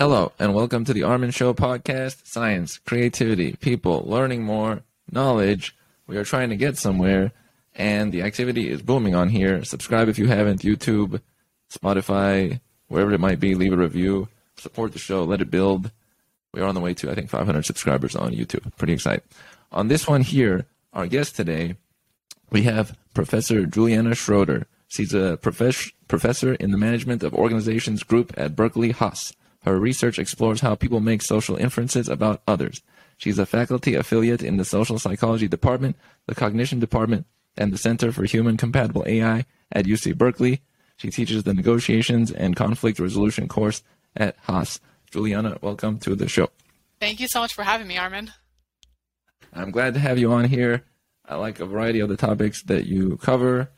Hello, and welcome to the Armen Show podcast Science, creativity, people, learning more, knowledge. We are trying to get somewhere, and the activity is booming on here. Subscribe if you haven't, YouTube, Spotify, wherever it might be. Leave a review, support the show, let it build. We are on the way to, I think, 500 subscribers on YouTube. Pretty excited. On this one here, our guest today, we have Professor Juliana Schroeder. She's a profes- professor in the management of organizations group at Berkeley Haas. Her research explores how people make social inferences about others. She's a faculty affiliate in the social psychology department, the cognition department, and the Center for Human Compatible AI at UC Berkeley. She teaches the negotiations and conflict resolution course at Haas. Juliana, welcome to the show. Thank you so much for having me, Armen. I'm glad to have you on here. I like a variety of the topics that you cover,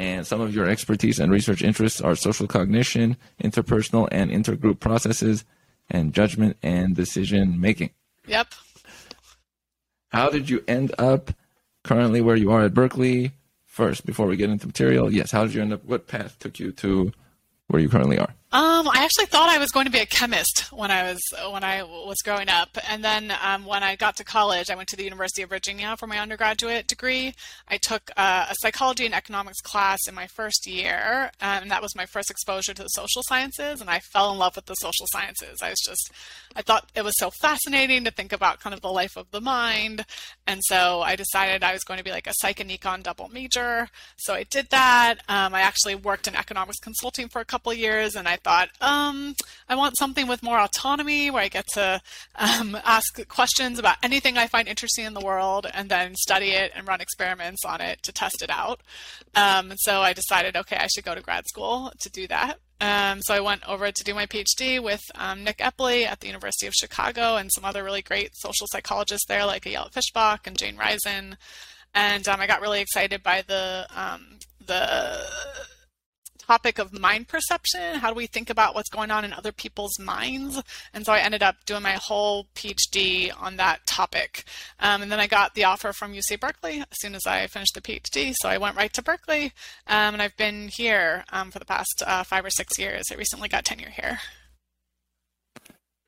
and some of your expertise and research interests are social cognition, interpersonal and intergroup processes, and judgment and decision making. Yep. How did you end up currently where you are at Berkeley? First, before we get into material, yes, how did you end up? What path took you to where you currently are? Um, I actually thought I was going to be a chemist when I was when I was growing up, and then um, when I got to college, I went to the University of Virginia for my undergraduate degree. I took uh, a psychology and economics class in my first year, and that was my first exposure to the social sciences. And I fell in love with the social sciences. I was just, I thought it was so fascinating to think about kind of the life of the mind, and so I decided I was going to be like a psych and econ double major. So I did that. Um, I actually worked in economics consulting for a couple years, and I thought, um, I want something with more autonomy where I get to um, ask questions about anything I find interesting in the world and then study it and run experiments on it to test it out. Um, so I decided, okay, I should go to grad school to do that. Um, so I went over to do my PhD with um, Nick Epley at the University of Chicago and some other really great social psychologists there, like Ayelet Fishbach and Jane Risen. And um, I got really excited by the um, the topic of mind perception. How do we think about what's going on in other people's minds? And so I ended up doing my whole PhD on that topic. Um, and then I got the offer from UC Berkeley as soon as I finished the PhD. So I went right to Berkeley, um, and I've been here um, for the past uh, five or six years. I recently got tenure here.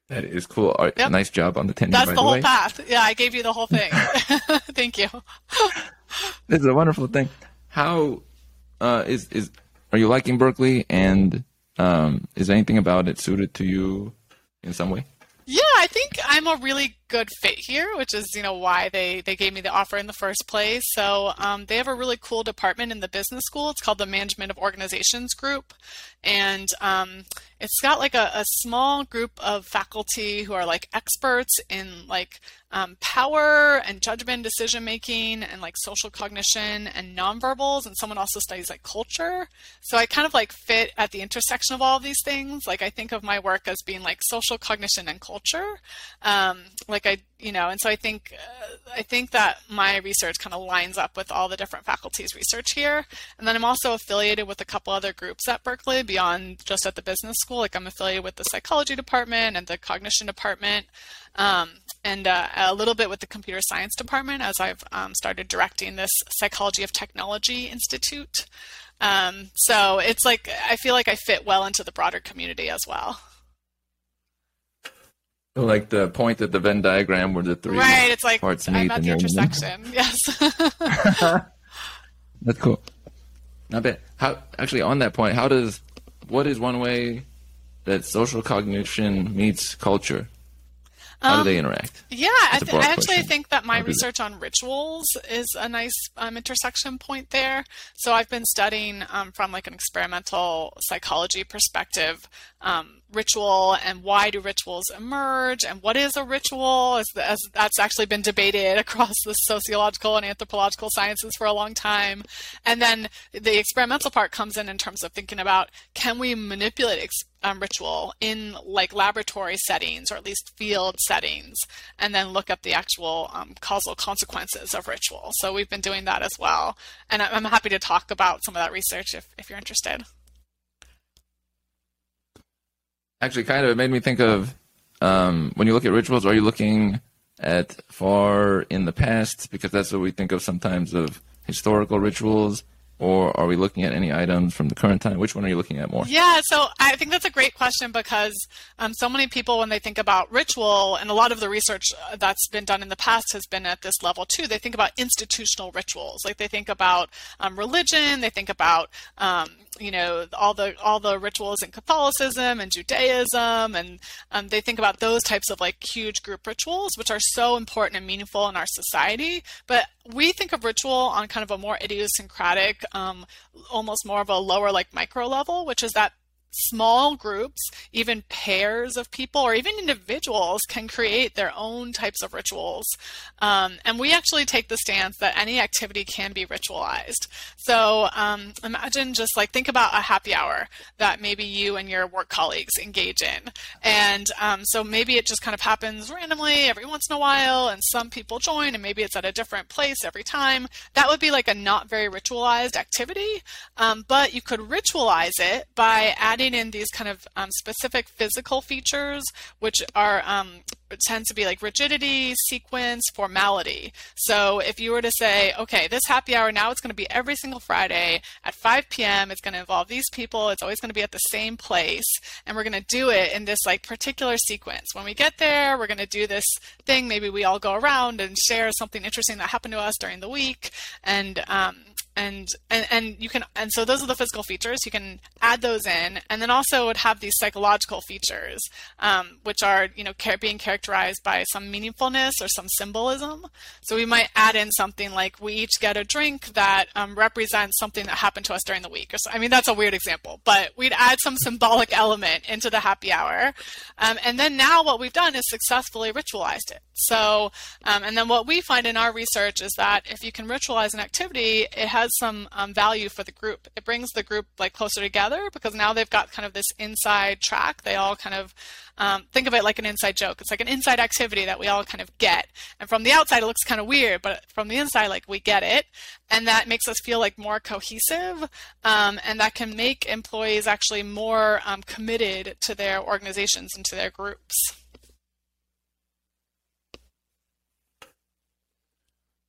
That is cool. Right, yep. Nice job on the tenure. That's the, the whole way. path. Yeah, I gave you the whole thing. Thank you. this is a wonderful thing. How uh, is is are you liking Berkeley? And um, is anything about it suited to you in some way? Yeah, I think I'm a really good fit here, which is you know why they they gave me the offer in the first place. So um, they have a really cool department in the business school. It's called the Management of Organizations Group, and um, it's got like a, a, small group of faculty who are like experts in like um, power and judgment, decision making, and like social cognition and nonverbals. And someone also studies like culture. So I kind of like fit at the intersection of all of these things. Like I think of my work as being like social cognition and culture. Um, like like I, you know, and so I think uh, I think that my research kind of lines up with all the different faculties' research here. And then I'm also affiliated with a couple other groups at Berkeley beyond just at the business school. Like I'm affiliated with the psychology department and the cognition department, um, and uh, a little bit with the computer science department as I've um, started directing this psychology of technology institute. Um, so it's like I feel like I fit well into the broader community as well. Like the point at the Venn diagram where the three right, it's like parts I'm meet at the intersection. Yes. That's cool. Not bad. How actually on that point, how does what is one way that social cognition meets culture? How um, do they interact? Yeah, I, th- I, actually question. think that my research on rituals is a nice um, intersection point there. So I've been studying um, from like an experimental psychology perspective um, ritual and why do rituals emerge and what is a ritual as, as, that's actually been debated across the sociological and anthropological sciences for a long time and then the experimental part comes in in terms of thinking about can we manipulate ex- um, ritual in like laboratory settings or at least field settings and then look up the actual um, causal consequences of ritual. So we've been doing that as well. And i'm happy to talk about some of that research if, if you're interested. Actually kind of it made me think of um, when you look at rituals, are you looking at far in the past? Because that's what we think of sometimes of historical rituals, or are we looking at any items from the current time? Which one are you looking at more? Yeah, so I think that's a great question because um, so many people, when they think about ritual, and a lot of the research uh, that's been done in the past has been at this level too, they think about institutional rituals. Like they think about um, religion, they think about um, you know all the all the rituals in Catholicism and Judaism, and um, they think about those types of like huge group rituals, which are so important and meaningful in our society. But we think of ritual on kind of a more idiosyncratic, um, almost more of a lower like micro level, which is that small groups, even pairs of people, or even individuals can create their own types of rituals. Um, and we actually take the stance that any activity can be ritualized. So um, imagine just like think about a happy hour that maybe you and your work colleagues engage in. And um, so maybe it just kind of happens randomly every once in a while, and some people join, and maybe it's at a different place every time. That would be like a not very ritualized activity. Um, but you could ritualize it by adding adding in these kind of um, specific physical features, which are um, tends to be like rigidity, sequence, formality. So if you were to say, okay, this happy hour now it's going to be every single Friday at 5 p.m. It's going to involve these people. It's always going to be at the same place, and we're going to do it in this like particular sequence. When we get there, we're going to do this thing. Maybe we all go around and share something interesting that happened to us during the week, and um, and, and and you can and so those are the physical features. You can add those in and then also would have these psychological features um, which are you know being characterized by some meaningfulness or some symbolism. So we might add in something like we each get a drink that um, represents something that happened to us during the week or so, i mean that's a weird example but we'd add some symbolic element into the happy hour. Um, and then now what we've done is successfully ritualized it. So um, and then what we find in our research is that if you can ritualize an activity it has has some um, value for the group. It brings the group like closer together because now they've got kind of this inside track. They all kind of um, think of it like an inside joke. It's like an inside activity that we all kind of get. And from the outside, it looks kind of weird, but from the inside, like we get it. And that makes us feel like more cohesive. Um, and that can make employees actually more um, committed to their organizations and to their groups.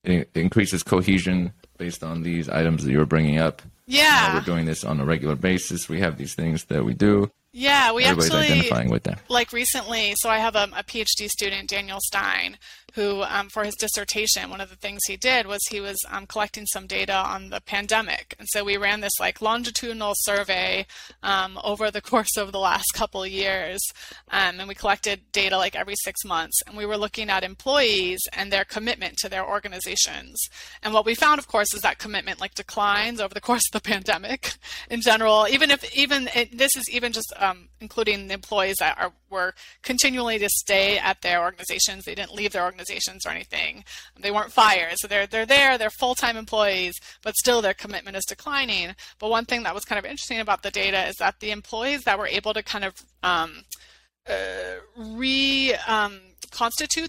It increases cohesion based on these items that you were bringing up. Yeah. You know, we're doing this on a regular basis. We have these things that we do. Yeah, we Everybody's actually identifying with that. Like recently, so I have a, a PhD student, Daniel Stein, who, um, for his dissertation, one of the things he did was he was um, collecting some data on the pandemic. And so we ran this like longitudinal survey um, over the course of the last couple of years. Um, and we collected data like every six months. And we were looking at employees and their commitment to their organizations. And what we found, of course, is that commitment like declines over the course of the pandemic in general. Even if, even, it, this is even just um, including the employees that are, were continually to stay at their organizations. They didn't leave their organizations or anything. They weren't fired, so they're they're there, they're full time employees, but still their commitment is declining. But one thing that was kind of interesting about the data is that the employees that were able to kind of um, uh, re um,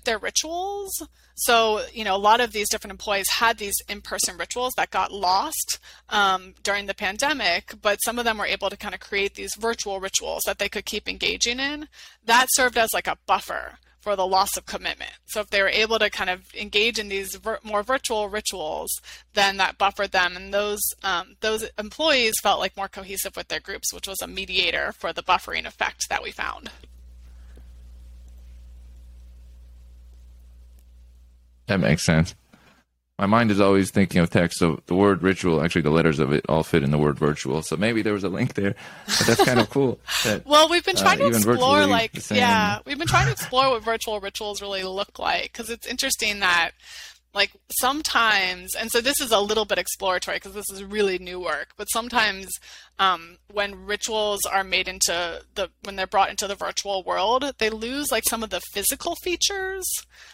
their rituals. So, you know, a lot of these different employees had these in person rituals that got lost um, during the pandemic, but some of them were able to kind of create these virtual rituals that they could keep engaging in. That served as like a buffer for the loss of commitment. So if they were able to kind of engage in these vir- more virtual rituals, then that buffered them, and those um, those employees felt like more cohesive with their groups, which was a mediator for the buffering effect that we found. That makes sense my mind is always thinking of text. So the word ritual, actually, the letters of it all fit in the word virtual. So maybe there was a link there, but that's kind of cool. That, well, we've been trying uh, to explore, like, yeah, we've been trying to explore what virtual rituals really look like because it's interesting that like sometimes and so this is a little bit exploratory because this is really new work but sometimes um, when rituals are made into the when they're brought into the virtual world they lose like some of the physical features.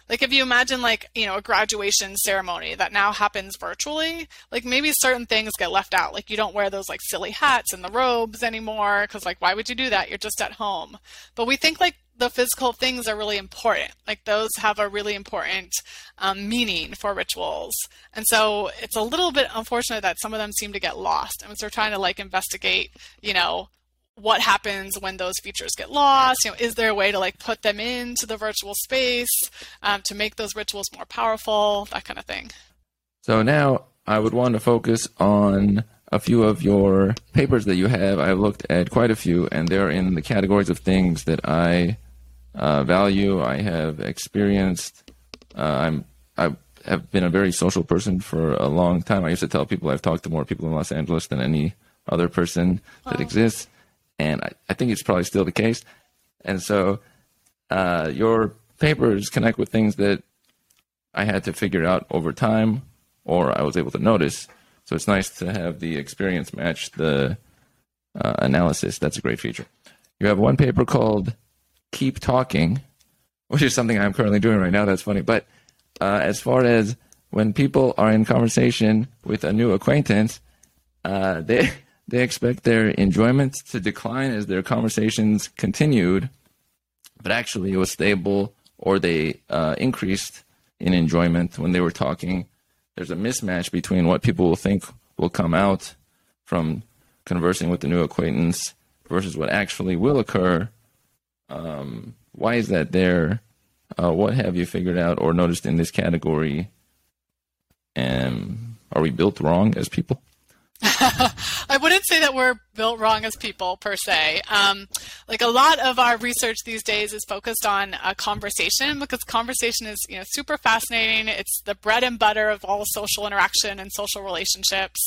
Like if you imagine like you know a graduation ceremony that now happens virtually like maybe certain things get left out. Like you don't wear those like silly hats and the robes anymore because like why would you do that? You're just at home. But we think like the physical things are really important. Like those have a really important um, meaning for rituals. And so it's a little bit unfortunate that some of them seem to get lost. And so we're trying to like investigate, you know, what happens when those features get lost? You know, is there a way to like put them into the virtual space um, to make those rituals more powerful? That kind of thing. So now I would want to focus on a few of your papers that you have. I've looked at quite a few, and they're in the categories of things that I uh, value. I have experienced. Uh, I'm I have been a very social person for a long time. I used to tell people I've talked to more people in Los Angeles than any other person that exists, and I, I think it's probably still the case. And so, uh, your papers connect with things that I had to figure out over time, or I was able to notice. So it's nice to have the experience match the uh, analysis. That's a great feature. You have one paper called "Keep Talking," which is something I'm currently doing right now. That's funny, but uh, as far as when people are in conversation with a new acquaintance, uh, they they expect their enjoyment to decline as their conversations continued, but actually it was stable or they uh, increased in enjoyment when they were talking. There's a mismatch between what people will think will come out from conversing with the new acquaintance versus what actually will occur. Um, why is that there? Uh, what have you figured out or noticed in this category? And are we built wrong as people? I wouldn't say that we're built wrong as people per se. Um, like a lot of our research these days is focused on a conversation because conversation is you know super fascinating. It's the bread and butter of all social interaction and social relationships,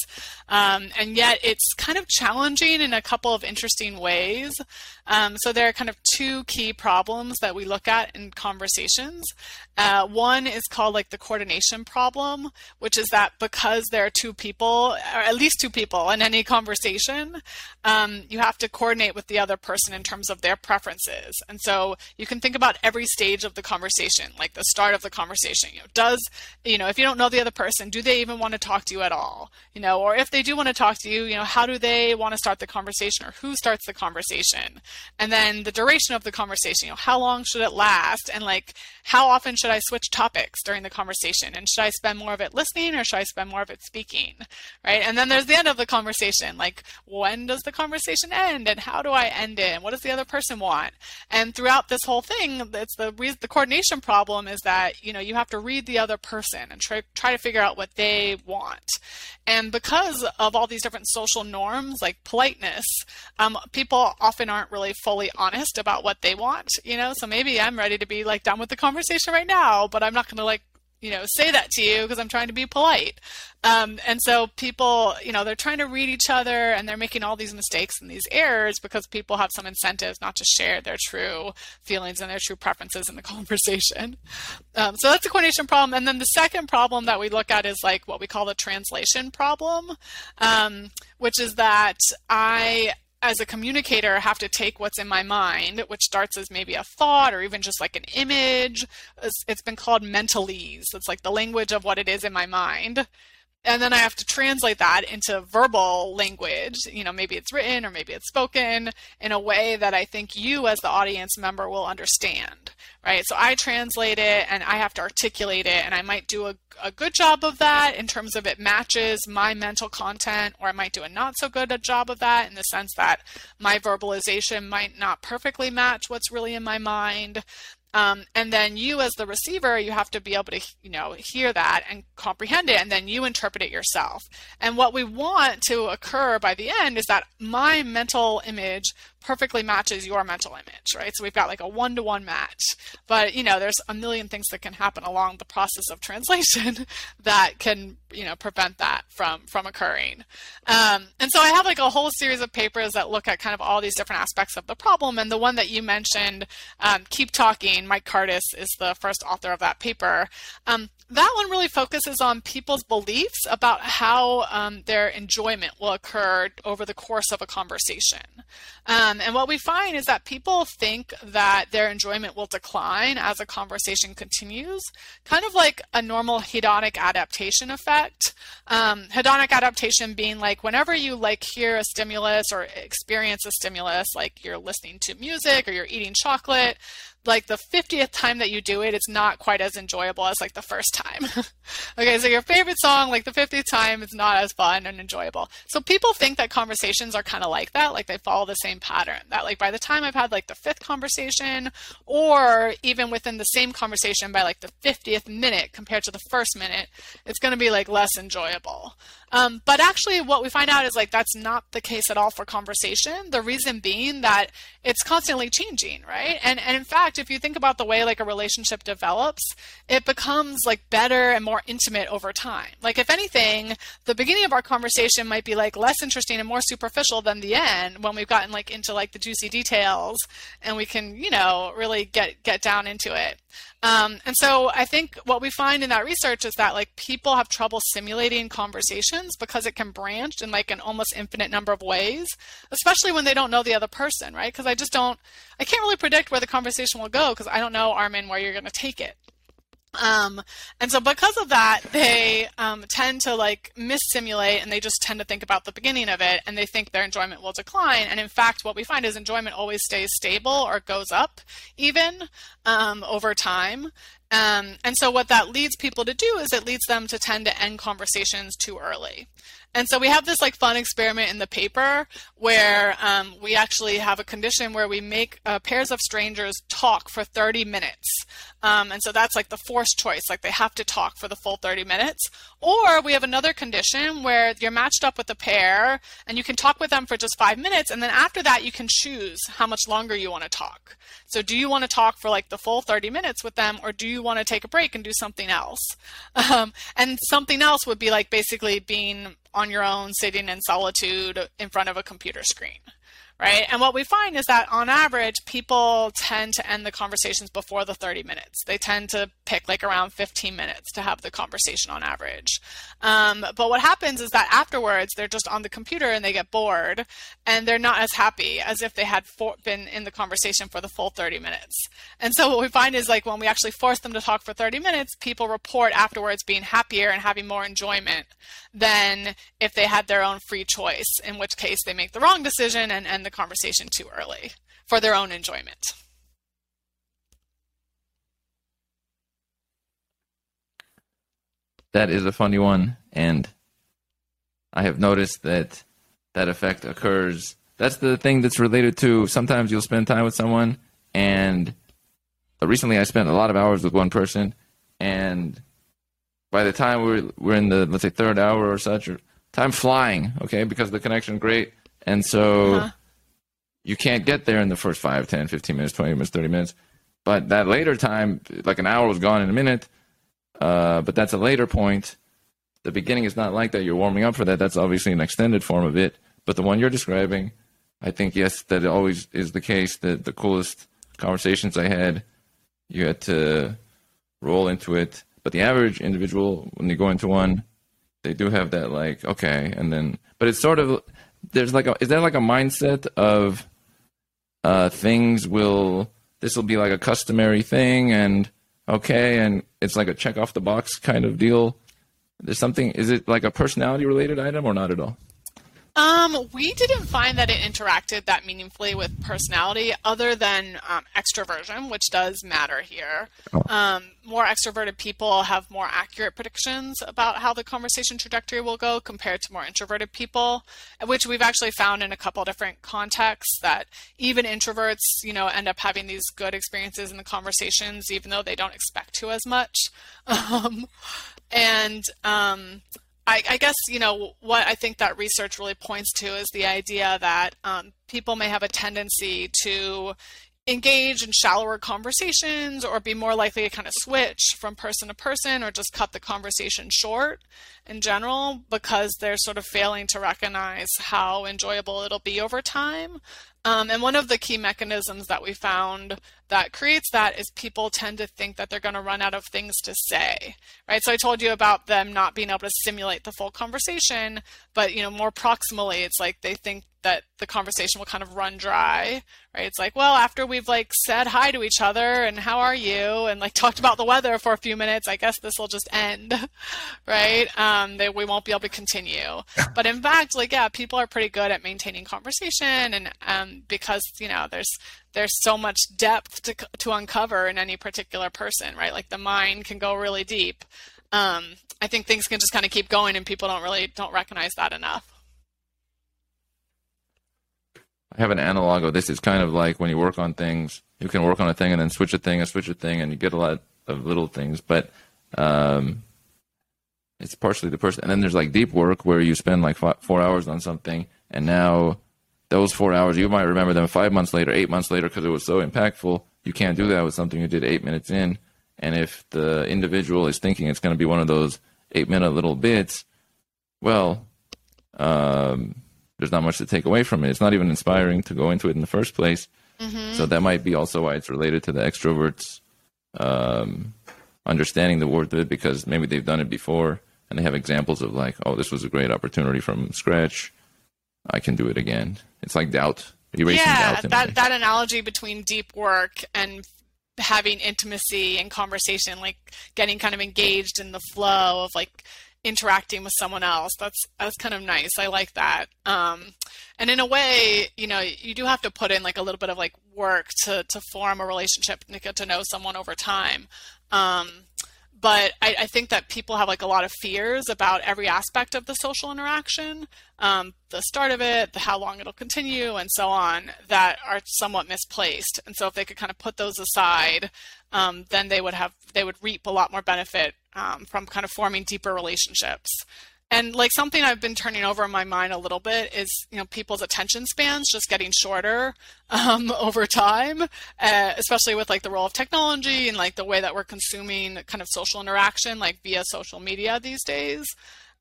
um, and yet it's kind of challenging in a couple of interesting ways. Um, so there are kind of two key problems that we look at in conversations. Uh, one is called like the coordination problem, which is that because there are two people, or at least two people in any conversation, um, you have to coordinate with the other person in terms of their preferences. And so you can think about every stage of the conversation, like the start of the conversation. You know, does you know if you don't know the other person, do they even want to talk to you at all? You know, or if they do want to talk to you, you know, how do they want to start the conversation, or who starts the conversation? And then the duration of the conversation. You know, how long should it last? And like, how often should I switch topics during the conversation? And should I spend more of it listening, or should I spend more of it speaking? Right? And then there's the end of the conversation. Like, when does the conversation end, and how do I end it? And what does the other person want? And throughout this whole thing, it's the the coordination problem is that you know you have to read the other person and try try to figure out what they want. And because of all these different social norms, like politeness, um, people often aren't really fully honest about what they want. You know, so maybe I'm ready to be like done with the conversation right now, but I'm not going to like you know say that to you because i'm trying to be polite. Um, and so people you know they're trying to read each other and they're making all these mistakes and these errors because people have some incentives not to share their true feelings and their true preferences in the conversation. Um, so that's the coordination problem. And then the second problem that we look at is like what we call the translation problem um, which is that i as a communicator have to take what's in my mind which starts as maybe a thought or even just like an image. It's, been called mentalese. It's like the language of what it is in my mind and then I have to translate that into verbal language. You know, maybe it's written or maybe it's spoken in a way that I think you, as the audience member, will understand, right? So I translate it and I have to articulate it, and I might do a, a good job of that in terms of it matches my mental content, or I might do a not so good a job of that in the sense that my verbalization might not perfectly match what's really in my mind. Um, and then you as the receiver you have to be able to you know hear that and comprehend it and then you interpret it yourself. And what we want to occur by the end is that my mental image perfectly matches your mental image right? So we've got like a one-to-one match but you know there's a million things that can happen along the process of translation that can you know prevent that from from occurring. Um, and so i have like a whole series of papers that look at kind of all these different aspects of the problem. And the one that you mentioned um, keep talking Mike Kardas is the first author of that paper. Um, that one really focuses on people's beliefs about how um, their enjoyment will occur over the course of a conversation. Um, and what we find is that people think that their enjoyment will decline as a conversation continues, kind of like a normal hedonic adaptation effect. Um, hedonic adaptation being like whenever you like hear a stimulus or experience a stimulus, like you're listening to music or you're eating chocolate, like the 50th time that you do it, it's not quite as enjoyable as like the first time. okay, so your favorite song, like the 50th time, is not as fun and enjoyable. So people think that conversations are kind of like that, like they follow the same pattern. That like by the time I've had like the fifth conversation, or even within the same conversation by like the 50th minute compared to the first minute, it's going to be like less enjoyable. Um, but actually, what we find out is like that's not the case at all for conversation. The reason being that it's constantly changing, right? And and in fact, if you think about the way like a relationship develops, it becomes like better and more intimate over time. Like if anything, the beginning of our conversation might be like less interesting and more superficial than the end when we've gotten like into like the juicy details and we can you know really get get down into it. Um, and so I think what we find in that research is that like people have trouble simulating conversations because it can branch in like an almost infinite number of ways, especially when they don't know the other person, right? Because I just don't, I can't really predict where the conversation will go because I don't know, Armen, where you're going to take it. Um, and so because of that, they um, tend to like missimulate and they just tend to think about the beginning of it and they think their enjoyment will decline. And in fact, what we find is enjoyment always stays stable or goes up even um, over time. Um, and so what that leads people to do is it leads them to tend to end conversations too early. And so we have this like fun experiment in the paper where um, we actually have a condition where we make uh, pairs of strangers talk for 30 minutes. Um, and so that's like the forced choice, like they have to talk for the full 30 minutes. Or we have another condition where you're matched up with a pair and you can talk with them for just five minutes. And then after that, you can choose how much longer you want to talk. So do you want to talk for like the full 30 minutes with them or do you want to take a break and do something else? Um, and something else would be like basically being on your own, sitting in solitude in front of a computer screen right? And what we find is that on average, people tend to end the conversations before the 30 minutes. They tend to pick like around 15 minutes to have the conversation on average. Um, but what happens is that afterwards, they're just on the computer and they get bored and they're not as happy as if they had for- been in the conversation for the full 30 minutes. And so what we find is like when we actually force them to talk for 30 minutes, people report afterwards being happier and having more enjoyment than if they had their own free choice, in which case they make the wrong decision and end the conversation too early for their own enjoyment. That is a funny one, and I have noticed that that effect occurs. That's the thing that's related to sometimes you'll spend time with someone, and recently I spent a lot of hours with one person, and by the time we're we're in the let's say third hour or such, or time flying, okay, because the connection great, and so uh-huh. You can't get there in the first 5, 10, 15 minutes, 20 minutes, 30 minutes. But that later time, like an hour was gone in a minute, uh, but that's a later point. The beginning is not like that. You're warming up for that. That's obviously an extended form of it. But the one you're describing, I think, yes, that always is the case. That the coolest conversations I had, you had to roll into it. But the average individual, when they go into one, they do have that like, okay, and then, but it's sort of, there's like a, is there like a mindset of uh, things will, this will be like a customary thing and okay, and it's like a check off the box kind of deal. There's something. Is it like a personality related item or not at all? Um, we didn't find that it interacted that meaningfully with personality, other than um, extroversion, which does matter here. Oh. Um, more extroverted people have more accurate predictions about how the conversation trajectory will go compared to more introverted people, which we've actually found in a couple different contexts that even introverts, you know, end up having these good experiences in the conversations, even though they don't expect to as much. Um, and um, I, I, guess you know what I think that research really points to is the idea that um, people may have a tendency to engage in shallower conversations or be more likely to kind of switch from person to person or just cut the conversation short in general because they're sort of failing to recognize how enjoyable it'll be over time. Um, and one of the key mechanisms that we found that creates that is people tend to think that they're going to run out of things to say, right? So I told you about them not being able to simulate the full conversation, but you know, more proximally, it's like they think that the conversation will kind of run dry, right? It's like, well, after we've like said hi to each other and how are you and like talked about the weather for a few minutes, I guess this will just end, right? Um, they, we won't be able to continue. But in fact, like, yeah, people are pretty good at maintaining conversation and um, because, you know, there's there's so much depth to, to uncover in any particular person, right? Like the mind can go really deep. Um, I think things can just kind of keep going and people don't really don't recognize that enough. I have an analog of this. It's kind of like when you work on things, you can work on a thing and then switch a thing and switch a thing, and you get a lot of little things. But um, it's partially the person, and then there's like deep work where you spend like five, four hours on something, and now those four hours you might remember them five months later, eight months later because it was so impactful. You can't do that with something you did eight minutes in. And if the individual is thinking it's going to be one of those eight minute little bits, well, um, there's not much to take away from it. It's not even inspiring to go into it in the first place. Mm-hmm. So that might be also why it's related to the extroverts um, understanding the worth of it because maybe they've done it before and they have examples of like, oh, this was a great opportunity from scratch. I can do it again. It's like doubt, erasing yeah, doubt. that that analogy between deep work and having intimacy and conversation, like getting kind of engaged in the flow of like interacting with someone else. That's that's kind of nice. I like that. Um, and in a way, you know, you do have to put in like a little bit of like work to to form a relationship and get to know someone over time. Um, but I, I, think that people have like a lot of fears about every aspect of the social interaction, um, the start of it, the how long it'll continue, and so on, that are somewhat misplaced. And so, if they could kind of put those aside, um, then they would have they would reap a lot more benefit um, from kind of forming deeper relationships. And like something I've been turning over in my mind a little bit is, you know, people's attention spans just getting shorter um, over time, uh, especially with like the role of technology and like the way that we're consuming kind of social interaction, like via social media these days.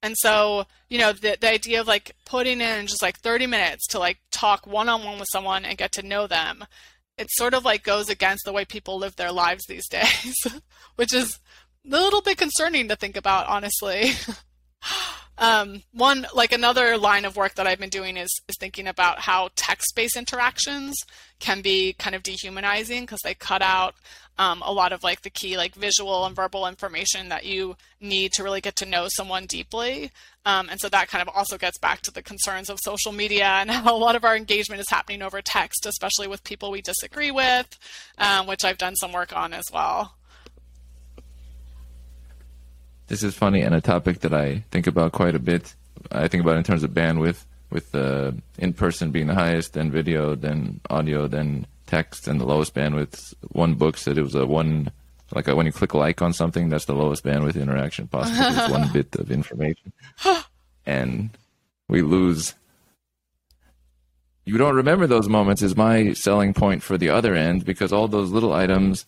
And so, you know, the, the idea of like putting in just like 30 minutes to like talk one on one with someone and get to know them, it sort of like goes against the way people live their lives these days, which is little bit concerning to think about, honestly. Um, one like another line of work that I've been doing is is thinking about how text-based interactions can be kind of dehumanizing because they cut out um, a lot of like the key like visual and verbal information that you need to really get to know someone deeply. Um, and so that kind of also gets back to the concerns of social media and how a lot of our engagement is happening over text, especially with people we disagree with, um, which I've done some work on as well. This is funny and a topic that I think about quite a bit. I think about in terms of bandwidth, with uh, in person being the highest, then video, then audio, then text, and the lowest bandwidth. One book said it was a one, like a, when you click like on something, that's the lowest bandwidth interaction possible. it's one bit of information, and we lose. You don't remember those moments is my selling point for the other end because all those little items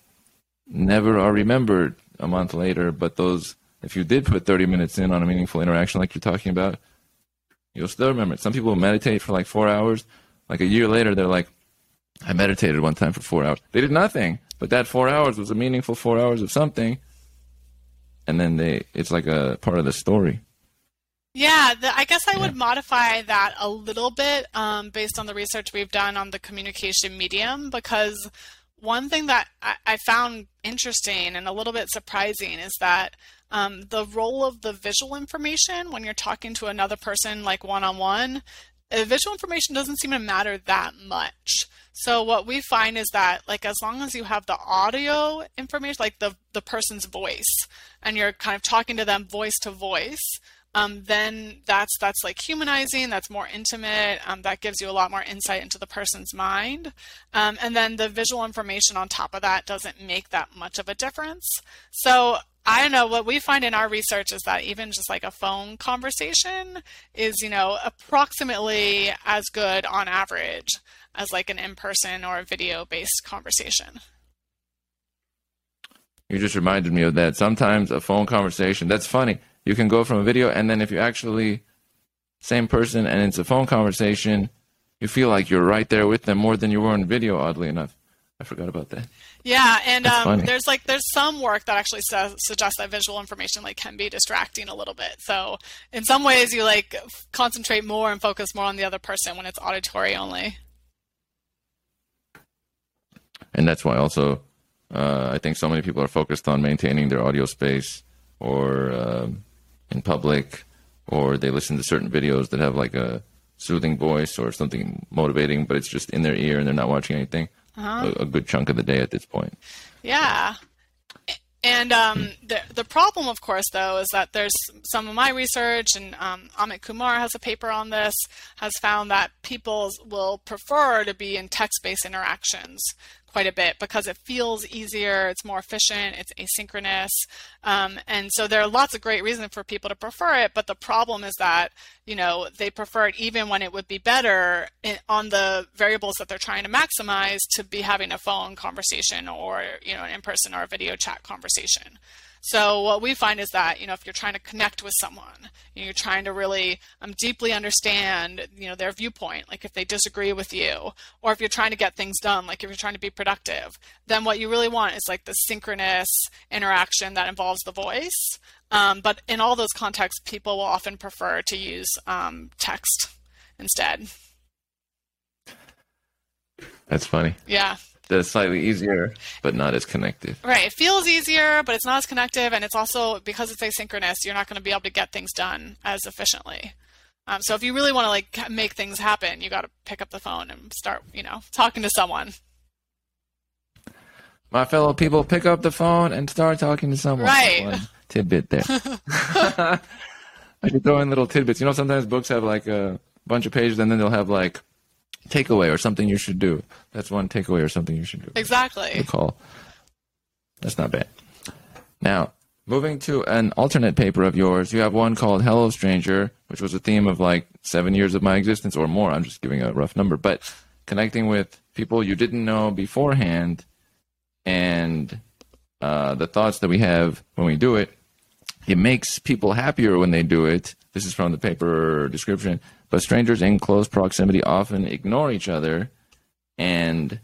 never are remembered a month later, but those if you did put 30 minutes in on a meaningful interaction like you're talking about, you'll still remember it. Some people meditate for like four hours. Like a year later, they're like, I meditated one time for four hours. They did nothing, but that four hours was a meaningful four hours of something. And then they, it's like a part of the story. Yeah, the, I guess I would modify that a little bit um, based on the research we've done on the communication medium because one thing that I, I found interesting and a little bit surprising is that um, the role of the visual information when you're talking to another person, like one on one, the visual information doesn't seem to matter that much. So what we find is that like as long as you have the audio information, like the the person's voice, and you're kind of talking to them voice to voice, um, then that's that's like humanizing. That's more intimate. Um, that gives you a lot more insight into the person's mind. Um, and then the visual information on top of that doesn't make that much of a difference. So I don't know. What we find in our research is that even just like a phone conversation is, you know, approximately as good on average as like an in person or a video based conversation. You just reminded me of that. Sometimes a phone conversation, that's funny. You can go from a video, and then if you actually, same person, and it's a phone conversation, you feel like you're right there with them more than you were in video, oddly enough. I forgot about that. Yeah, and um, there's like there's some work that actually says, suggests that visual information like can be distracting a little bit. So in some ways, you like f- concentrate more and focus more on the other person when it's auditory only. And that's why also uh, I think so many people are focused on maintaining their audio space or um, in public, or they listen to certain videos that have like a soothing voice or something motivating, but it's just in their ear and they're not watching anything uh-huh. a, a, good chunk of the day at this point. Yeah. And um, the the problem, of course, though, is that there's some of my research, and um, Amit Kumar has a paper on this, has found that people will prefer to be in text-based interactions quite a bit because it feels easier, it's more efficient, it's asynchronous. Um, and so there are lots of great reasons for people to prefer it, but the problem is that, you know, they prefer it even when it would be better in, on the variables that they're trying to maximize to be having a phone conversation or, you know, an in-person or a video chat conversation. So what we find is that you know if you're trying to connect with someone, you know, you're trying to really um, deeply understand you know their viewpoint, like if they disagree with you, or if you're trying to get things done, like if you're trying to be productive, then what you really want is like the synchronous interaction that involves the voice. Um, but in all those contexts, people will often prefer to use um, text instead. That's funny. Yeah that's slightly easier, but not as connected. Right. It feels easier, but it's not as connective, and it's also because it's asynchronous. You're not going to be able to get things done as efficiently. Um, so if you really want to like make things happen, you got to pick up the phone and start, you know, talking to someone. My fellow people, pick up the phone and start talking to someone. Right. Tidbit there. I could throw in little tidbits. You know, sometimes books have like a bunch of pages, and then they'll have like takeaway or something you should do. That's one takeaway or something you should do. Exactly. call. That's not bad. Now, moving to an alternate paper of yours, you have one called Hello Stranger, which was a theme of like seven years of my existence or more. I'm just giving a rough number, but connecting with people you didn't know beforehand and uh, the thoughts that we have when we do it. It makes people happier when they do it. This is from the paper description but strangers in close proximity often ignore each other, and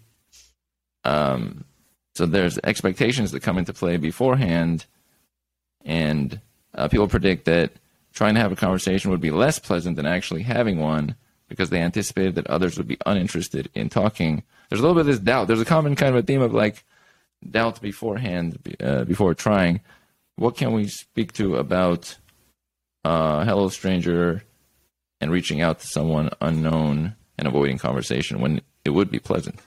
um, so there's expectations that come into play beforehand, and uh, people predict that trying to have a conversation would be less pleasant than actually having one because they anticipated that others would be uninterested in talking. There's a little bit of this doubt. There's a common kind of a theme of like doubt beforehand, uh, before trying. What can we speak to about uh, Hello Stranger and reaching out to someone unknown and avoiding conversation when it would be pleasant.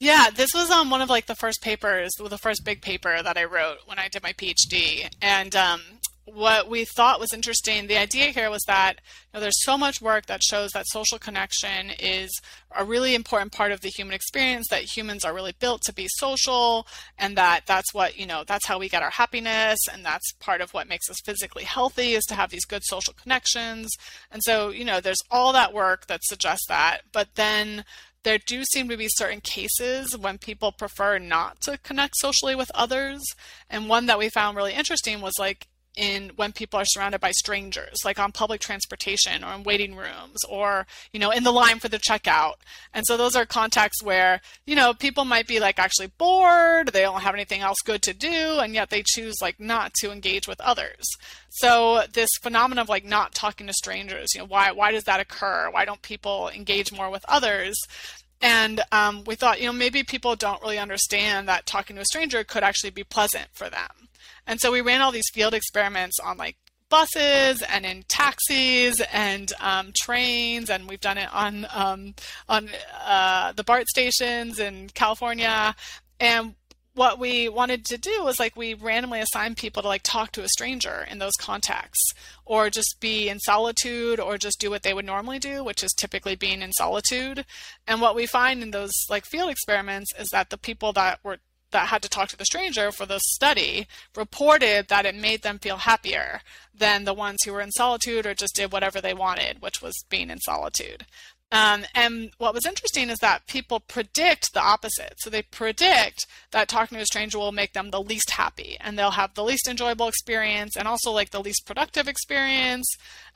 Yeah, this was um, one of like the first papers, the first big paper that I wrote when I did my PhD, and um, what we thought was interesting, the idea here was that you know, there's so much work that shows that social connection is a really important part of the human experience, that humans are really built to be social, and that that's what, you know, that's how we get our happiness, and that's part of what makes us physically healthy is to have these good social connections. And so, you know, there's all that work that suggests that, but then there do seem to be certain cases when people prefer not to connect socially with others. And one that we found really interesting was like in when people are surrounded by strangers like on public transportation or in waiting rooms or you know in the line for the checkout. And so those are contexts where you know people might be like actually bored they don't have anything else good to do and yet they choose like not to engage with others. So this phenomenon of like not talking to strangers you know why why does that occur? Why don't people engage more with others? And um, we thought you know maybe people don't really understand that talking to a stranger could actually be pleasant for them and so we ran all these field experiments on like buses and in taxis and um, trains, and we've done it on um, on uh, the BART stations in California. And what we wanted to do was like we randomly assign people to like talk to a stranger in those contexts or just be in solitude or just do what they would normally do which is typically being in solitude and what we find in those like field experiments is that the people that were that had to talk to the stranger for the study reported that it made them feel happier than the ones who were in solitude or just did whatever they wanted, which was being in solitude. Um, and what was interesting is that people predict the opposite. So they predict that talking to a stranger will make them the least happy and they'll have the least enjoyable experience and also like the least productive experience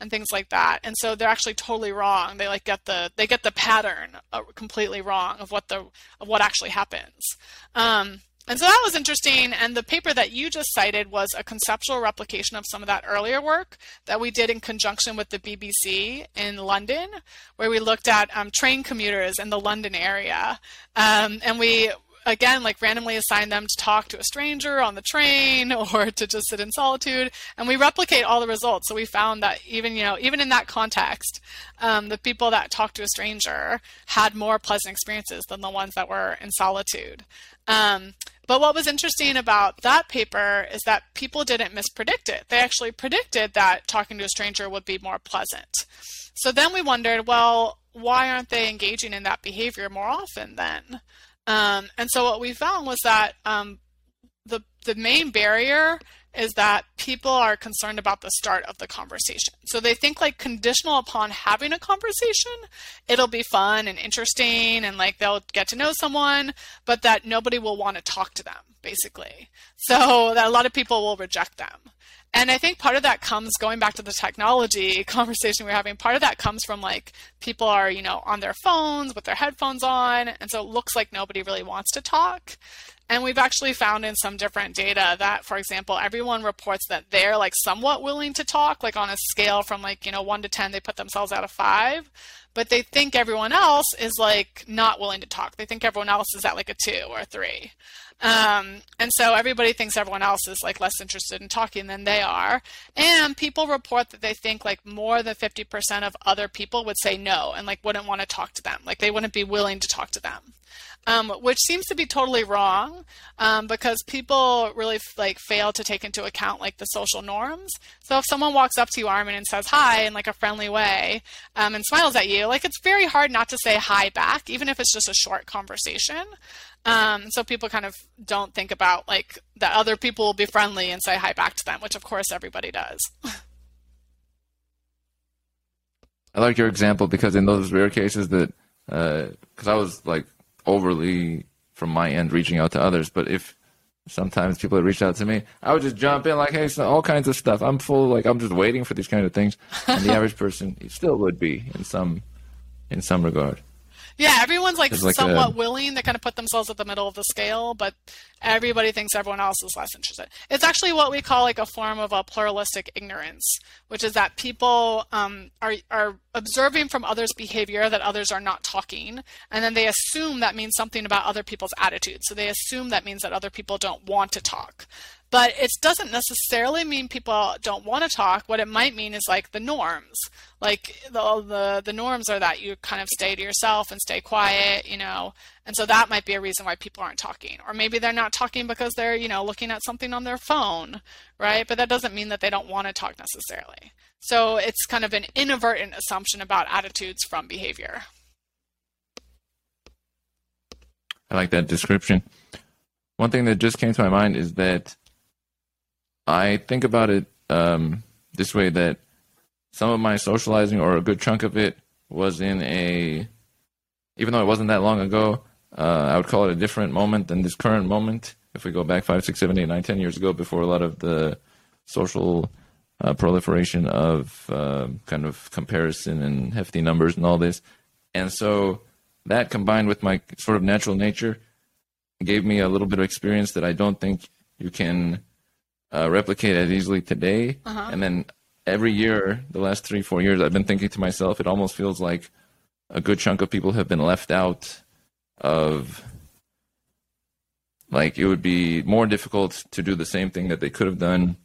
and things like that. And so they're actually totally wrong. They like get the they get the pattern uh, completely wrong of what the of what actually happens. Um, and so that was interesting. And the paper that you just cited was a conceptual replication of some of that earlier work that we did in conjunction with the BBC in London, where we looked at um, train commuters in the London area. Um, and we again like randomly assigned them to talk to a stranger on the train or to just sit in solitude and we replicate all the results so we found that even you know even in that context um, the people that talked to a stranger had more pleasant experiences than the ones that were in solitude um, but what was interesting about that paper is that people didn't mispredict it. They actually predicted that talking to a stranger would be more pleasant. So then we wondered, well, why aren't they engaging in that behavior more often then? Um, and so what we found was that um, the the main barrier is that people are concerned about the start of the conversation. So they think like conditional upon having a conversation, it'll be fun and interesting and like they'll get to know someone, but that nobody will want to talk to them, basically. So that a lot of people will reject them. And I think part of that comes going back to the technology conversation we're having. Part of that comes from like people are, you know, on their phones with their headphones on. And so it looks like nobody really wants to talk. And we've actually found in some different data that, for example, everyone reports that they're like somewhat willing to talk, like on a scale from like, you know, one to 10, they put themselves out of five, but they think everyone else is like not willing to talk. They think everyone else is at like a two or a three. Um, and so everybody thinks everyone else is like less interested in talking than they are. And people report that they think like more than 50% of other people would say no and like wouldn't want to talk to them. Like they wouldn't be willing to talk to them um, which seems to be totally wrong um, because people really like fail to take into account like the social norms. So if someone walks up to you, Armen, and says hi in like a friendly way um, and smiles at you, like it's very hard not to say hi back, even if it's just a short conversation. Um, so people kind of don't think about like that other people will be friendly and say hi back to them, which of course everybody does. I like your example because in those rare cases that, because uh, I was like overly from my end reaching out to others. But if sometimes people reach out to me, I would just jump in like, hey, so all kinds of stuff. I'm full, like I'm just waiting for these kind of things. And the average person still would be in some in some regard. Yeah, everyone's like, like somewhat a, willing to kind of put themselves at the middle of the scale, but everybody thinks everyone else is less interested. It's actually what we call like a form of a pluralistic ignorance, which is that people um, are are observing from others' behavior that others are not talking, and then they assume that means something about other people's attitudes. So they assume that means that other people don't want to talk. But it doesn't necessarily mean people don't want to talk. What it might mean is like the norms. Like the, the the norms are that you kind of stay to yourself and stay quiet, you know. And so that might be a reason why people aren't talking. Or maybe they're not talking because they're, you know, looking at something on their phone, right? But that doesn't mean that they don't want to talk necessarily. So it's kind of an inadvertent assumption about attitudes from behavior. I like that description. One thing that just came to my mind is that I think about it um, this way that some of my socializing, or a good chunk of it, was in a, even though it wasn't that long ago, uh, I would call it a different moment than this current moment. If we go back five, six, seven, eight, nine, ten years ago, before a lot of the social uh, proliferation of uh, kind of comparison and hefty numbers and all this, and so that combined with my sort of natural nature gave me a little bit of experience that I don't think you can uh, replicate as easily today. Uh-huh. And then every year, the last three, four years, I've been thinking to myself, it almost feels like a good chunk of people have been left out of like it would be more difficult to do the same thing that they could have done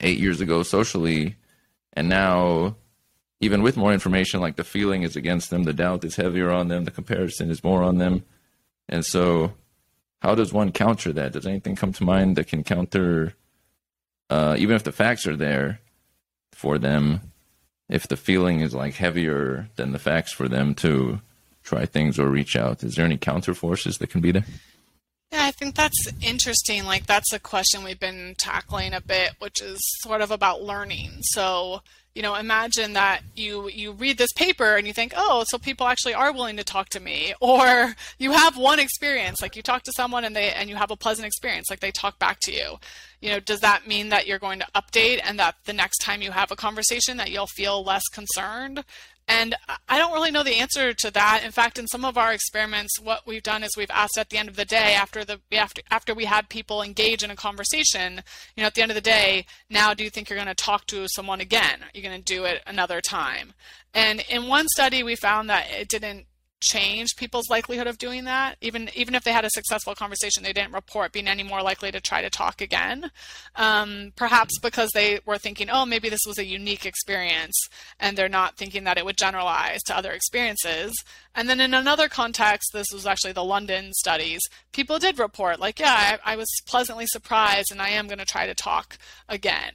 eight years ago socially and now even with more information like the feeling is against them the doubt is heavier on them the comparison is more on them and so how does one counter that does anything come to mind that can counter uh, even if the facts are there for them, if the feeling is like heavier than the facts for them to try things or reach out, is there any counter forces that can be there? Yeah, I think that's interesting. Like that's a question we've been tackling a bit, which is sort of about learning. So you know imagine that you you read this paper and you think oh so people actually are willing to talk to me or you have one experience like you talk to someone and they and you have a pleasant experience like they talk back to you. You know does that mean that you're going to update and that the next time you have a conversation that you'll feel less concerned and I don't really know the answer to that. In fact, in some of our experiments, what we've done is we've asked at the end of the day, after the after after we had people engage in a conversation, you know, at the end of the day, now do you think you're going to talk to someone again? Are you going to do it another time? And in one study, we found that it didn't change people's likelihood of doing that. Even even if they had a successful conversation, they didn't report being any more likely to try to talk again. Um, perhaps because they were thinking, oh, maybe this was a unique experience, and they're not thinking that it would generalize to other experiences. And then in another context, this was actually the London studies. People did report, like, yeah, I, I was pleasantly surprised, and I am going to try to talk again.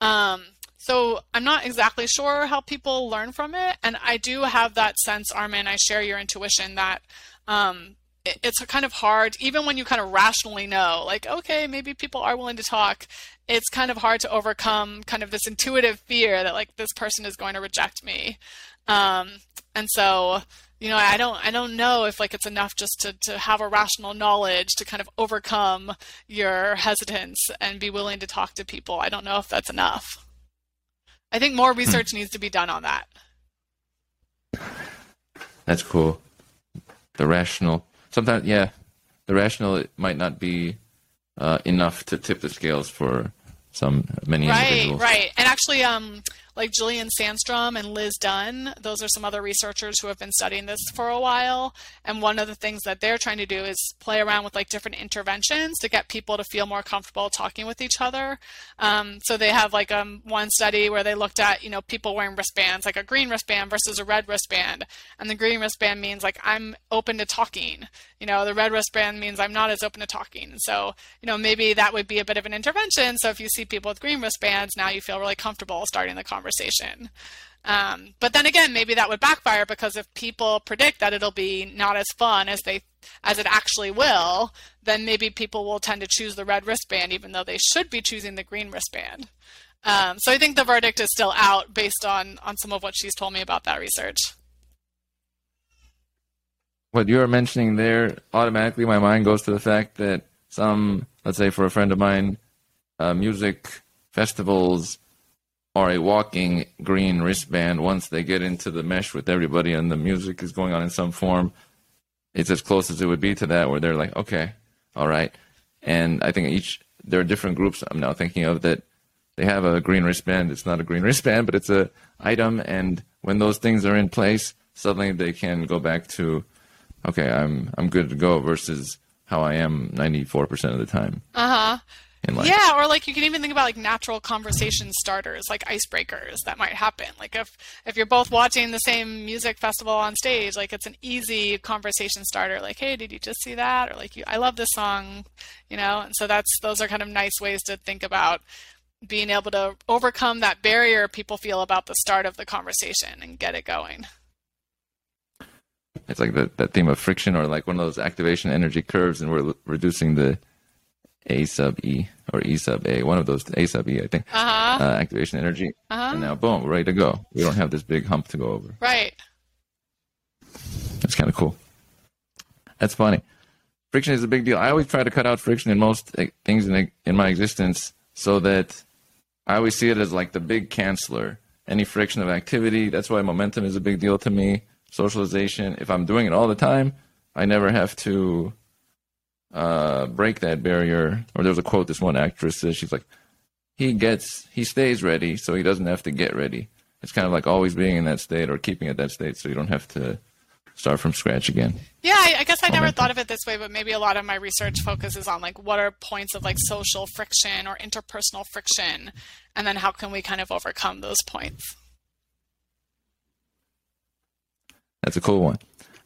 Um, so I'm not exactly sure how people learn from it. And I do have that sense, Armen, I share your intuition that um, it's kind of hard, even when you kind of rationally know, like, okay, maybe people are willing to talk. It's kind of hard to overcome kind of this intuitive fear that like this person is going to reject me. Um, and so, you know, I don't, I don't know if like it's enough just to, to have a rational knowledge to kind of overcome your hesitance and be willing to talk to people. I don't know if that's enough. I think more research needs to be done on that. That's cool. The rational sometimes, yeah, the rational might not be uh, enough to tip the scales for some many right, individuals. Right, right, and actually, um, like Gillian Sandstrom and Liz Dunn. Those are some other researchers who have been studying this for a while. And one of the things that they're trying to do is play around with like different interventions to get people to feel more comfortable talking with each other. Um, so they have like um, one study where they looked at you know people wearing wristbands, like a green wristband versus a red wristband, and the green wristband means like I'm open to talking. You know, the red wristband means I'm not as open to talking. So you know maybe that would be a bit of an intervention. So if you see people with green wristbands, now you feel really comfortable starting the conversation conversation. Um, but then again, maybe that would backfire because if people predict that it'll be not as fun as they as it actually will, then maybe people will tend to choose the red wristband even though they should be choosing the green wristband. Um, so I think the verdict is still out based on on some of what she's told me about that research. What you are mentioning there, automatically my mind goes to the fact that some, let's say for a friend of mine, uh, music festivals are a walking green wristband once they get into the mesh with everybody and the music is going on in some form. It's as close as it would be to that, where they're like, okay, all right. And I think each, there are different groups I'm now thinking of that they have a green wristband. It's not a green wristband, but it's a item. And when those things are in place, suddenly they can go back to, okay, I'm, I'm good to go versus how I am 94% of the time. Uh huh Yeah, or like you can even think about like natural conversation starters, like icebreakers that might happen. Like if if you're both watching the same music festival on stage, like it's an easy conversation starter. Like, hey, did you just see that? Or like, you, I love this song, you know. And so that's those are kind of nice ways to think about being able to overcome that barrier people feel about the start of the conversation and get it going. It's like the, that theme of friction, or like one of those activation energy curves, and we're reducing the a sub E or E sub A, one of those A sub E, I think. Uh-huh. Uh, activation energy. Uh-huh. And now, boom, we're ready to go. We don't have this big hump to go over. Right. That's kind of cool. That's funny. Friction is a big deal. I always try to cut out friction in most things in, in my existence so that I always see it as like the big canceller. Any friction of activity. That's why momentum is a big deal to me. Socialization. If I'm doing it all the time, I never have to uh, break that barrier. Or there was a quote this one actress says she's like, he gets he stays ready, so he doesn't have to get ready. It's kind of like always being in that state or keeping at that state, so you don't have to start from scratch again. Yeah, I, I guess I never thought of it this way, but maybe a lot of my research focuses on like what are points of like social friction or interpersonal friction, and then how can we kind of overcome those points. That's a cool one.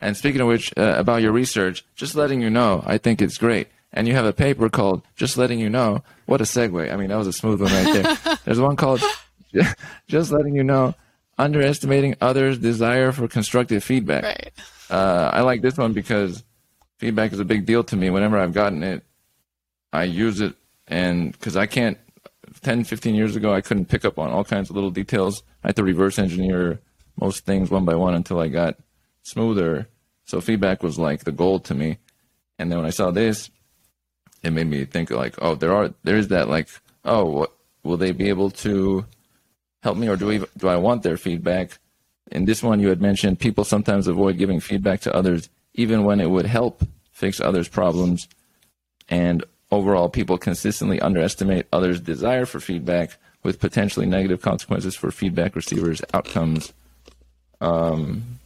And speaking of which, uh, about your research, just letting you know, I think it's great. And you have a paper called Just Letting You Know. What a segue. I mean, that was a smooth one right there. There's one called Just Letting You Know Underestimating Others' Desire for Constructive Feedback. Right. Uh, I like this one because feedback is a big deal to me. Whenever I've gotten it, I use it. And because I can't, 10, 15 years ago, I couldn't pick up on all kinds of little details. I had to reverse engineer most things one by one until I got smoother. So feedback was like the goal to me. And then when I saw this, it made me think like, oh, there are there is that like, oh, what will they be able to help me, or do we do I want their feedback? In this one, you had mentioned people sometimes avoid giving feedback to others, even when it would help fix others' problems. And overall, people consistently underestimate others' desire for feedback, with potentially negative consequences for feedback receivers' outcomes. Um,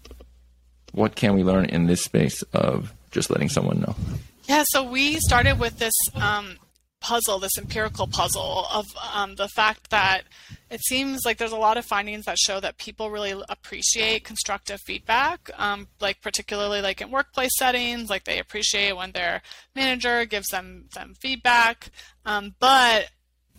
what can we learn in this space of just letting someone know? Yeah, so we started with this um, puzzle, this empirical puzzle of um, the fact that it seems like there's a lot of findings that show that people really appreciate constructive feedback, um, like particularly like in workplace settings, like they appreciate when their manager gives them them feedback, um, but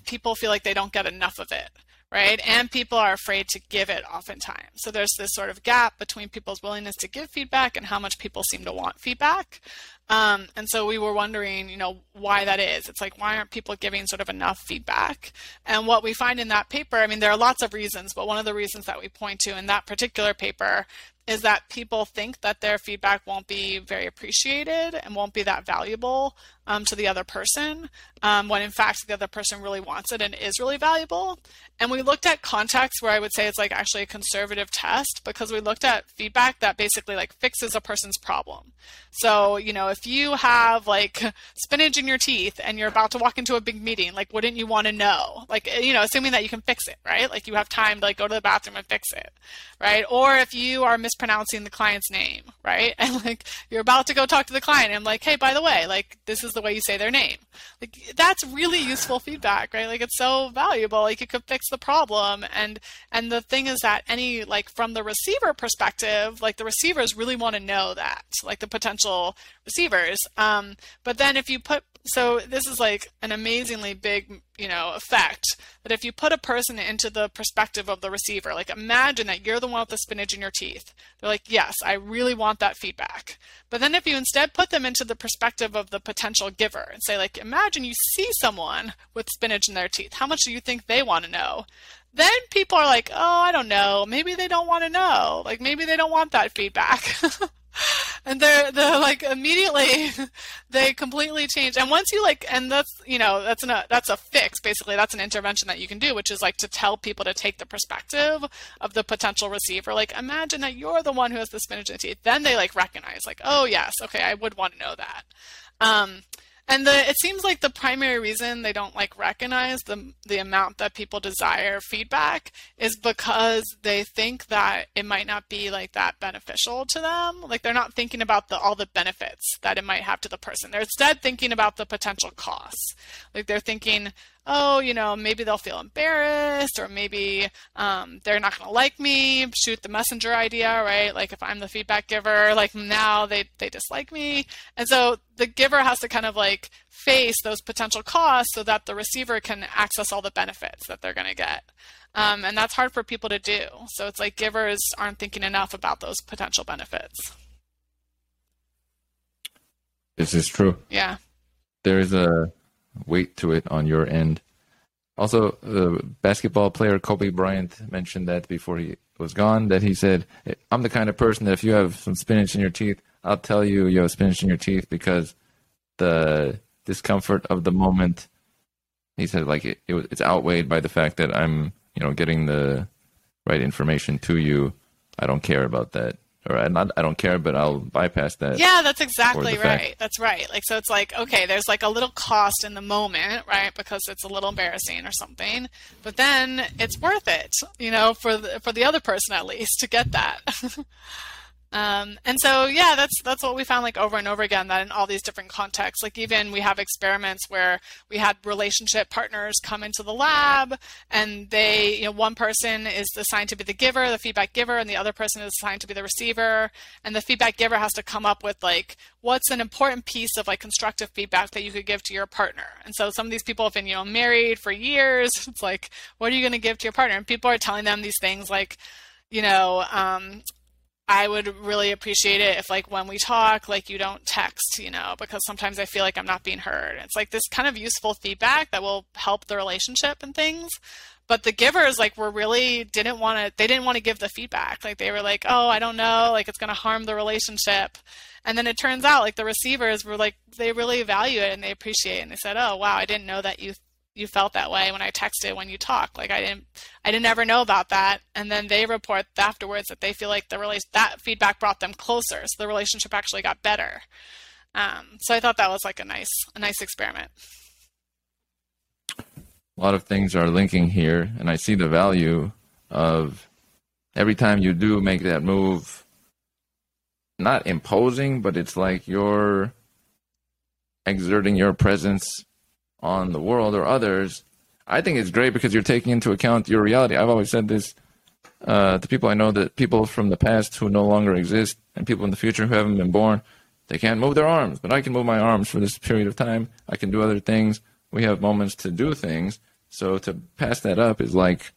people feel like they don't get enough of it right? And people are afraid to give it oftentimes. So there's this sort of gap between people's willingness to give feedback and how much people seem to want feedback. Um, and so we were wondering, you know, why that is. It's like, why aren't people giving sort of enough feedback? And what we find in that paper, I mean, there are lots of reasons, but one of the reasons that we point to in that particular paper is that people think that their feedback won't be very appreciated and won't be that valuable um, to the other person, um, when in fact the other person really wants it and is really valuable. And we looked at contexts where I would say it's like actually a conservative test because we looked at feedback that basically like fixes a person's problem. So, you know, if you have like spinach in your teeth and you're about to walk into a big meeting, like wouldn't you want to know? Like, you know, assuming that you can fix it, right? Like you have time to like go to the bathroom and fix it, right? Or if you are mispronouncing the client's name, right? And like you're about to go talk to the client and I'm like, hey, by the way, like this is the way you say their name. Like that's really useful feedback, right? Like it's so valuable. Like it could fix the problem. And and the thing is that any like from the receiver perspective, like the receivers really want to know that, like the potential receivers. Um, but then if you put so this is like an amazingly big you know effect that if you put a person into the perspective of the receiver like imagine that you're the one with the spinach in your teeth. They're like yes i really want that feedback. But then if you instead put them into the perspective of the potential giver and say like imagine you see someone with spinach in their teeth. How much do you think they want to know? Then people are like oh i don't know. Maybe they don't want to know. Like maybe they don't want that feedback and they're they're like immediately they completely change. And once you like and that's you know that's an, a that's a fix basically. That's an intervention that you can do which is like to tell people to take the perspective of the potential receiver. Like imagine that you're the one who has the spinach in the teeth. Then they like recognize like oh yes okay i would want to know that. Um, and the, it seems like the primary reason they don't like recognize the the amount that people desire feedback is because they think that it might not be like that beneficial to them. Like they're not thinking about the all the benefits that it might have to the person. They're instead thinking about the potential costs. Like they're thinking, oh, you know, maybe they'll feel embarrassed or maybe um, they're not going to like me, shoot the messenger idea, right? Like if I'm the feedback giver, like now they, they dislike me. And so the giver has to kind of like face those potential costs so that the receiver can access all the benefits that they're going to get. Um, and that's hard for people to do. So it's like givers aren't thinking enough about those potential benefits. This is true. Yeah. There's a weight to it on your end. Also, the basketball player Kobe Bryant mentioned that before he was gone, that he said, I'm the kind of person that if you have some spinach in your teeth, I'll tell you you have spinach in your teeth because the discomfort of the moment, he said, like it, it, it's outweighed by the fact that I'm, you know, getting the right information to you. I don't care about that or I, not, I don't care, but I'll bypass that. Yeah, that's exactly right. That's right. Like, so it's like, okay, there's like a little cost in the moment, right? Because it's a little embarrassing or something, but then it's worth it, you know, for the, for the other person at least to get that. Um, and so, yeah, that's that's what we found like over and over again. That in all these different contexts, like even we have experiments where we had relationship partners come into the lab, and they, you know, one person is assigned to be the giver, the feedback giver, and the other person is assigned to be the receiver. And the feedback giver has to come up with like what's an important piece of like constructive feedback that you could give to your partner. And so some of these people have been, you know, married for years. It's like, what are you going to give to your partner? And people are telling them these things like you know, um, I would really appreciate it if like when we talk, like you don't text, you know, because sometimes I feel like I'm not being heard. It's like this kind of useful feedback that will help the relationship and things. But the givers like were really didn't want to they didn't want to give the feedback. Like they were like, "Oh, I don't know, like it's going to harm the relationship." And then it turns out like the receivers were like they really value it and they appreciate it and they said, "Oh, wow, I didn't know that you you felt that way when I texted when you talk. Like I didn't I didn't ever know about that. And then they report afterwards that they feel like the rela- that feedback brought them closer. So the relationship actually got better. Um, so I thought that was like a nice a nice experiment. A lot of things are linking here, and I see the value of every time you do make that move. Not imposing, but it's like you're exerting your presence on the world or others, I think it's great because you're taking into account your reality. I've always said this uh, to people I know that people from the past who no longer exist and people in the future who haven't been born, they can't move their arms, but I can move my arms for this period of time. I can do other things. We have moments to do things. So to pass that up is like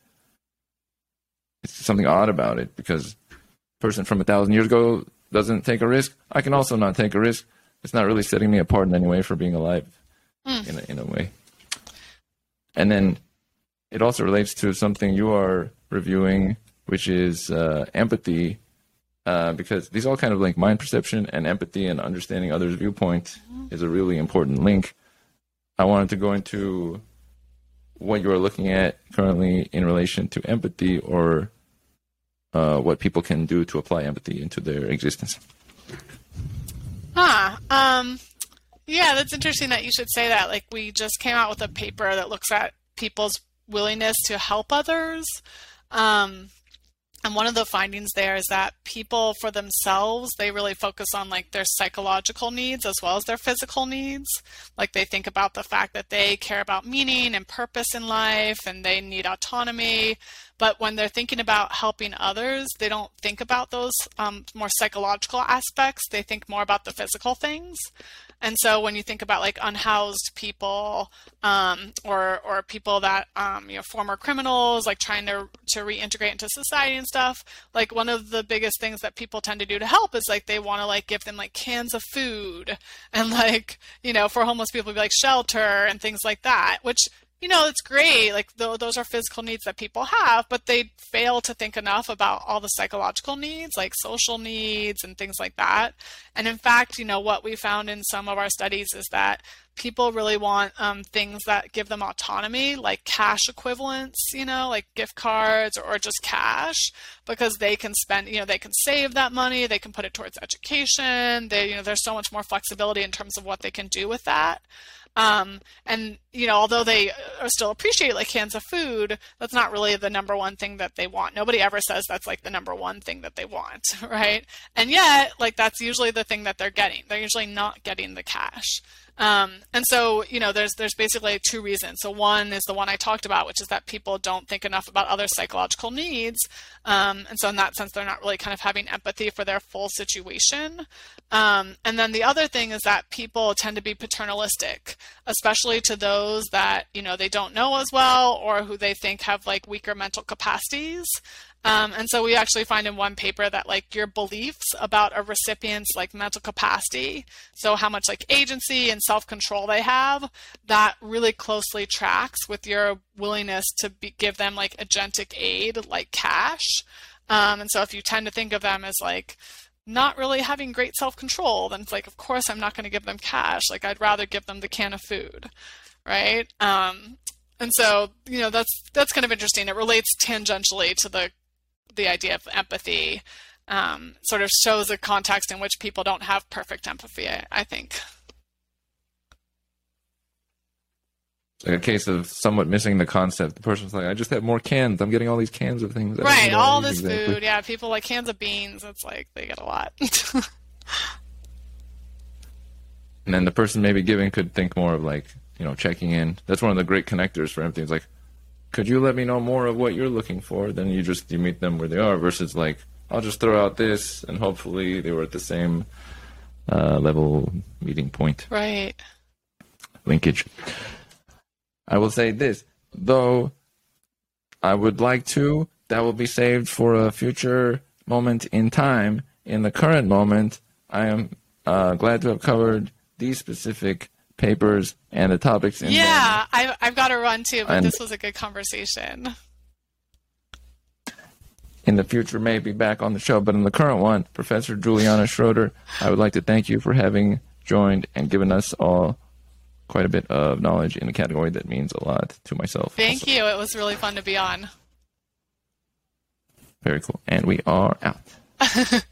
it's something odd about it because person from a thousand years ago doesn't take a risk. I can also not take a risk. It's not really setting me apart in any way for being alive, Mm. in a, in a way. And then it also relates to something you are reviewing, which is uh, empathy, uh, because these all kind of link mind perception and empathy and understanding others' viewpoint is a really important link. I wanted to go into what you are looking at currently in relation to empathy or uh, what people can do to apply empathy into their existence. Huh. Um, yeah, that's interesting that you should say that. Like, we just came out with a paper that looks at people's willingness to help others. Um, and one of the findings there is that people for themselves, they really focus on like their psychological needs as well as their physical needs. Like they think about the fact that they care about meaning and purpose in life and they need autonomy. But when they're thinking about helping others, they don't think about those um, more psychological aspects. They think more about the physical things. And so when you think about like unhoused people um, or or people that um, you know former criminals like trying to to reintegrate into society and stuff, like one of the biggest things that people tend to do to help is like they want to like give them like cans of food and like you know for homeless people be like shelter and things like that, which you know, it's great. Like th- those are physical needs that people have, but they fail to think enough about all the psychological needs, like social needs and things like that. And in fact, you know, what we found in some of our studies is that people really want um, things that give them autonomy, like cash equivalents, you know, like gift cards or, or just cash, because they can spend, you know, they can save that money, they can put it towards education. They, you know, there's so much more flexibility in terms of what they can do with that. Um, and you know, although they are still appreciate like cans of food, that's not really the number one thing that they want. Nobody ever says that's like the number one thing that they want, right? And yet, like that's usually the thing that they're getting. They're usually not getting the cash. Um, and so, you know, there's there's basically two reasons. So one is the one I talked about, which is that people don't think enough about other psychological needs, um, and so in that sense, they're not really kind of having empathy for their full situation. Um, and then the other thing is that people tend to be paternalistic, especially to those that you know they don't know as well or who they think have like weaker mental capacities. Um, and so we actually find in one paper that like your beliefs about a recipient's like mental capacity, so how much like agency and self-control they have, that really closely tracks with your willingness to be, give them like agentic aid, like cash. Um, and so if you tend to think of them as like not really having great self-control, then it's like, of course, I'm not going to give them cash. Like I'd rather give them the can of food, right? Um, and so you know that's that's kind of interesting. It relates tangentially to the the idea of empathy. Um, sort of shows a context in which people don't have perfect empathy. I, I think. It's like a case of somewhat missing the concept. The person's like, I just have more cans. I'm getting all these cans of things. Right, all this exactly. food. Yeah, people like cans of beans. It's like they get a lot. And then the person maybe giving could think more of like, you know, checking in. That's one of the great connectors for empathy. It's like, could you let me know more of what you're looking for? Then you just you meet them where they are versus like, I'll just throw out this and hopefully they were at the same uh, level meeting point right. linkage. I will say this, though I would like to, that will be saved for a future moment in time. In the current moment, I am uh, glad to have covered these specific papers and the topics in. Yeah, I've I've got to run too, but And- this was a good conversation. in the future may be back on the show, but in the current one, Professor Juliana Schroeder, I would like to thank you for having joined and given us all quite a bit of knowledge in a category that means a lot to myself. Thank also. you. It was really fun to be on. Very cool. And we are out.